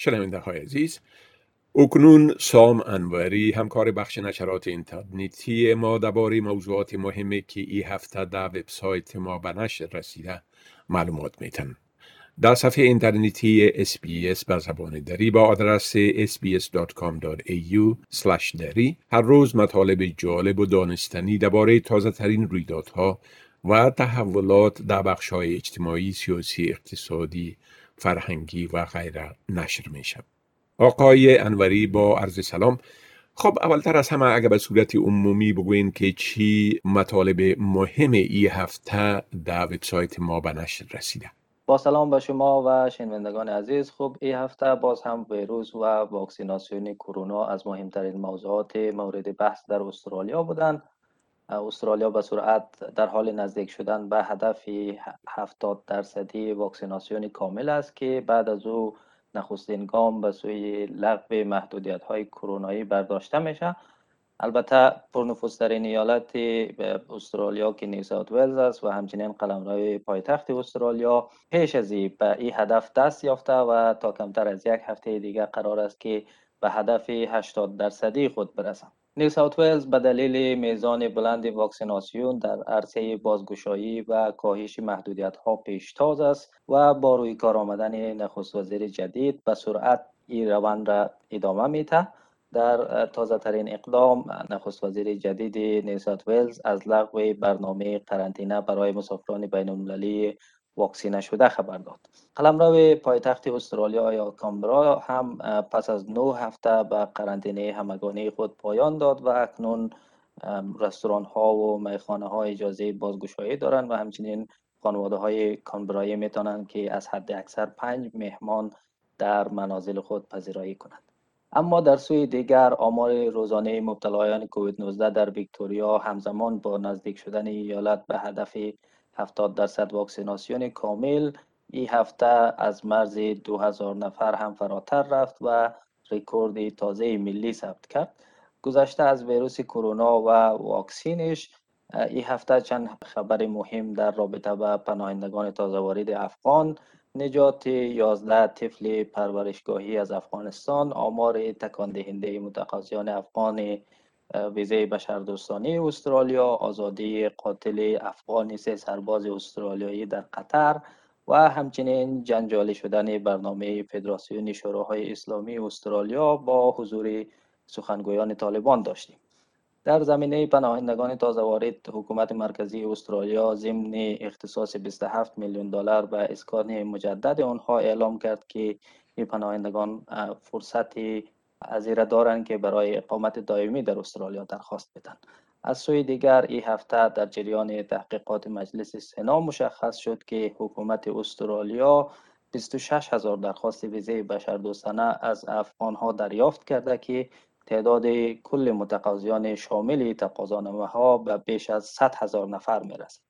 شنونده های عزیز اکنون سام انوری همکار بخش نشرات اینترنتی ما درباره موضوعات مهمی که این هفته در وبسایت ما به نشر رسیده معلومات میتن. در صفحه اینترنتی SBS به زبان دری با آدرس sbs.com.au دری هر روز مطالب جالب و دانستنی درباره تازه ترین رویدادها و تحولات در بخش های اجتماعی، سیاسی، اقتصادی، فرهنگی و غیره نشر میشه. آقای انوری با عرض سلام. خب اولتر از همه اگر به صورت عمومی بگوین که چی مطالب مهم ای هفته در وبسایت ما به نشر رسیده. با سلام به شما و شنوندگان عزیز. خب این هفته باز هم ویروس و واکسیناسیون کرونا از مهمترین موضوعات مورد بحث در استرالیا بودند. استرالیا به سرعت در حال نزدیک شدن به هدف 70 درصدی واکسیناسیون کامل است که بعد از او نخستین گام به سوی لغو محدودیت های کرونایی برداشته میشه. البته پرنفوذترین ایالت استرالیا که نیو ساوت ولز است و همچنین قلمرو پایتخت استرالیا پیش از به این هدف دست یافته و تا کمتر از یک هفته دیگر قرار است که به هدف 80 درصدی خود برسند. نیو ساوت ولز به دلیل میزان بلند واکسیناسیون در عرصه بازگشایی و کاهش محدودیت ها پیشتاز است و با روی کار آمدن نخست وزیر جدید به سرعت این روند را ادامه میده در تازه ترین اقدام نخست وزیر جدید نیوسات ولز از لغو برنامه قرنطینه برای مسافران بین المللی واکسینه شده خبر داد. قلمرو پایتخت استرالیا یا کامبرا هم پس از نه هفته به قرنطینه همگانی خود پایان داد و اکنون رستوران ها و میخانه ها اجازه بازگشایی دارند و همچنین خانواده های کانبرایی می‌تونند که از حد اکثر پنج مهمان در منازل خود پذیرایی کنند. اما در سوی دیگر آمار روزانه مبتلایان کووید 19 در ویکتوریا همزمان با نزدیک شدن ایالت به هدف 70 درصد واکسیناسیون کامل. این هفته از مرز 2000 نفر هم فراتر رفت و رکورد تازه ملی ثبت کرد. گذشته از ویروس کرونا و واکسینش این هفته چند خبر مهم در رابطه با پناهندگان تازه وارد افغان. نجات 11 طفل پرورشگاهی از افغانستان. آمار تکان دهنده متقاضیان افغان ویزه بشردوستانه استرالیا آزادی قاتل افغانی سه سرباز استرالیایی در قطر و همچنین جنجالی شدن برنامه فدراسیون شوراهای اسلامی استرالیا با حضور سخنگویان طالبان داشتیم. در زمینه پناهندگان تازه وارد حکومت مرکزی استرالیا ضمن اختصاص 27 میلیون دلار به اسکان مجدد آنها اعلام کرد که این پناهندگان فرصت ازیره دارند که برای اقامت دائمی در استرالیا درخواست بدن از سوی دیگر این هفته در جریان تحقیقات مجلس سنا مشخص شد که حکومت استرالیا 26 هزار درخواست ویزه بشردوستانه از افغان ها دریافت کرده که تعداد کل متقاضیان شامل تقاضانامه ها به بیش از 100 هزار نفر می رسد.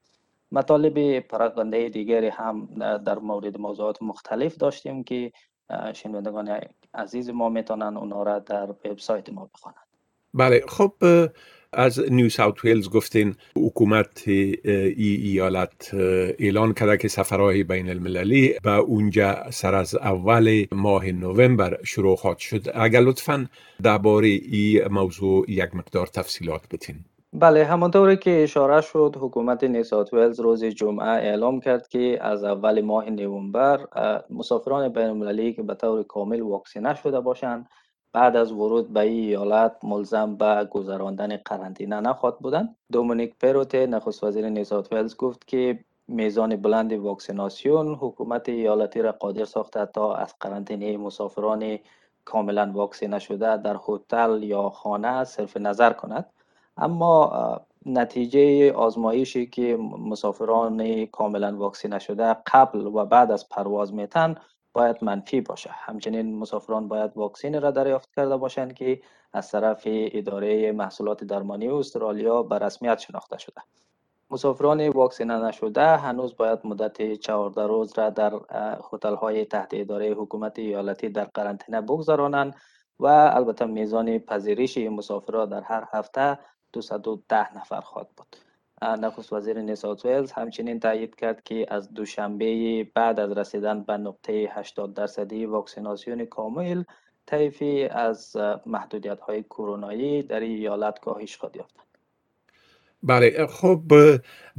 مطالب پراکنده دیگری هم در مورد موضوعات مختلف داشتیم که شنوندگان عزیز ما می‌تونن اونا را در وبسایت ما بخوانند. بله خب از نیو ساوت ویلز گفتین حکومت ای ایالت اعلان کرده که سفرهای بین المللی به اونجا سر از اول ماه نوامبر شروع خواهد شد. اگر لطفا درباره این موضوع یک مقدار تفصیلات بتین. بله همانطوری که اشاره شد حکومت نیسات ویلز روز جمعه اعلام کرد که از اول ماه نوامبر مسافران بین المللی که به طور کامل واکسینه شده باشند بعد از ورود به این ایالت ملزم به گذراندن قرنطینه نخواهد بودند. دومینیک پروت نخست وزیر نیوساوت ولز گفت که میزان بلند واکسیناسیون حکومت ایالتی را قادر ساخته تا از قرنطینه مسافران کاملا واکسینه شده در هتل یا خانه صرف نظر کند. اما نتیجه آزمایشی که مسافران کاملا واکسینه شده قبل و بعد از پرواز میتن باید منفی باشه. همچنین مسافران باید واکسین را دریافت کرده باشند که از طرف اداره محصولات درمانی استرالیا به رسمیت شناخته شده. مسافران واکسینه نشده هنوز باید مدت 14 روز را در هتل های تحت اداره حکومت ایالتی در قرنطینه بگذرانند و البته میزان پذیرش مسافران در هر هفته 210 نفر خواهد بود. نخست وزیر نیسات ویلز همچنین تایید کرد که از دوشنبه بعد از رسیدن به نقطه 80 درصدی واکسیناسیون کامل طیفی از محدودیت های کرونایی در ایالت کاهش خواهد یافتند بله خب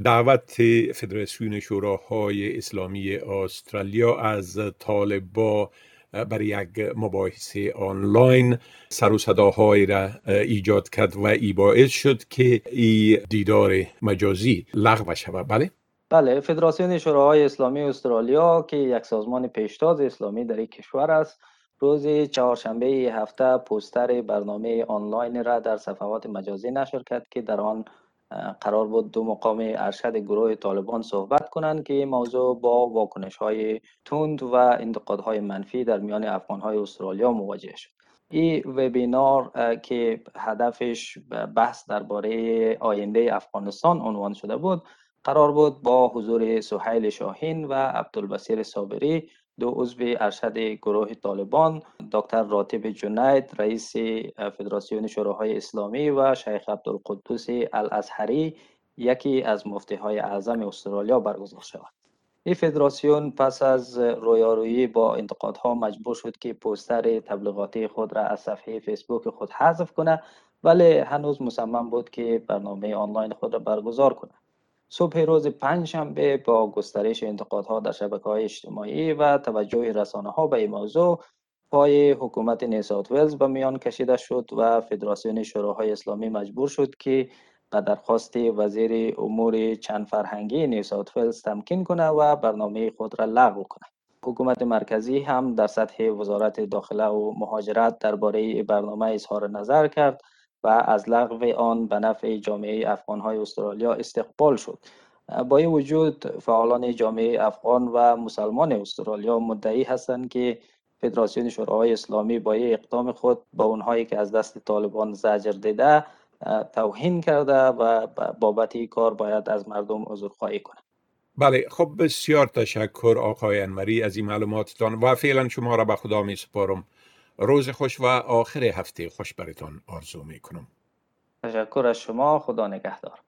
دعوت فدراسیون شوراهای اسلامی استرالیا از طالبا برای یک مباحثه آنلاین سر و صداهایی را ایجاد کرد و ای باعث شد که ای دیدار مجازی لغو شود. بله؟ بله فدراسیون شوراهای اسلامی استرالیا که یک سازمان پیشتاز اسلامی در این کشور است روز چهارشنبه هفته پوستر برنامه آنلاین را در صفحات مجازی نشر کرد که در آن قرار بود دو مقام ارشد گروه طالبان صحبت کنند که این موضوع با واکنش های تند و انتقادهای منفی در میان افغان های استرالیا مواجه شد. این وبینار که هدفش بحث درباره آینده افغانستان عنوان شده بود قرار بود با حضور سهیل شاهین و عبدالبصیر صابری دو عضو ارشد گروه طالبان دکتر راتب جنید رئیس فدراسیون شوراهای اسلامی و شیخ عبدالقدوس الازهری یکی از مفتی های اعظم استرالیا برگزار شود. این فدراسیون پس از رویارویی با انتقادها مجبور شد که پوستر تبلیغاتی خود را از صفحه فیسبوک خود حذف کنه ولی هنوز مصمم بود که برنامه آنلاین خود را برگزار کنه صبح روز پنجشنبه با گسترش انتقادها در شبکه های اجتماعی و توجه رسانه ها به این موضوع پای حکومت نیسات ولز به میان کشیده شد و فدراسیون شوراهای اسلامی مجبور شد که به درخواست وزیر امور چند فرهنگی نیسات ولز تمکین کنه و برنامه خود را لغو کنه. حکومت مرکزی هم در سطح وزارت داخله و مهاجرت درباره برنامه اظهار نظر کرد و از لغو آن به نفع جامعه افغان های استرالیا استقبال شد. با این وجود فعالان جامعه افغان و مسلمان استرالیا مدعی هستند که فدراسیون شوراهای اسلامی با اقدام خود با اونهایی که از دست طالبان زجر دیده توهین کرده و بابت این کار باید از مردم عذرخواهی کنند بله خب بسیار تشکر آقای انمری از این معلوماتتان و فعلا شما را به خدا می سپارم. روز خوش و آخر هفته خوش برتان آرزو می کنم تشکر از شما. خدا نگهدار.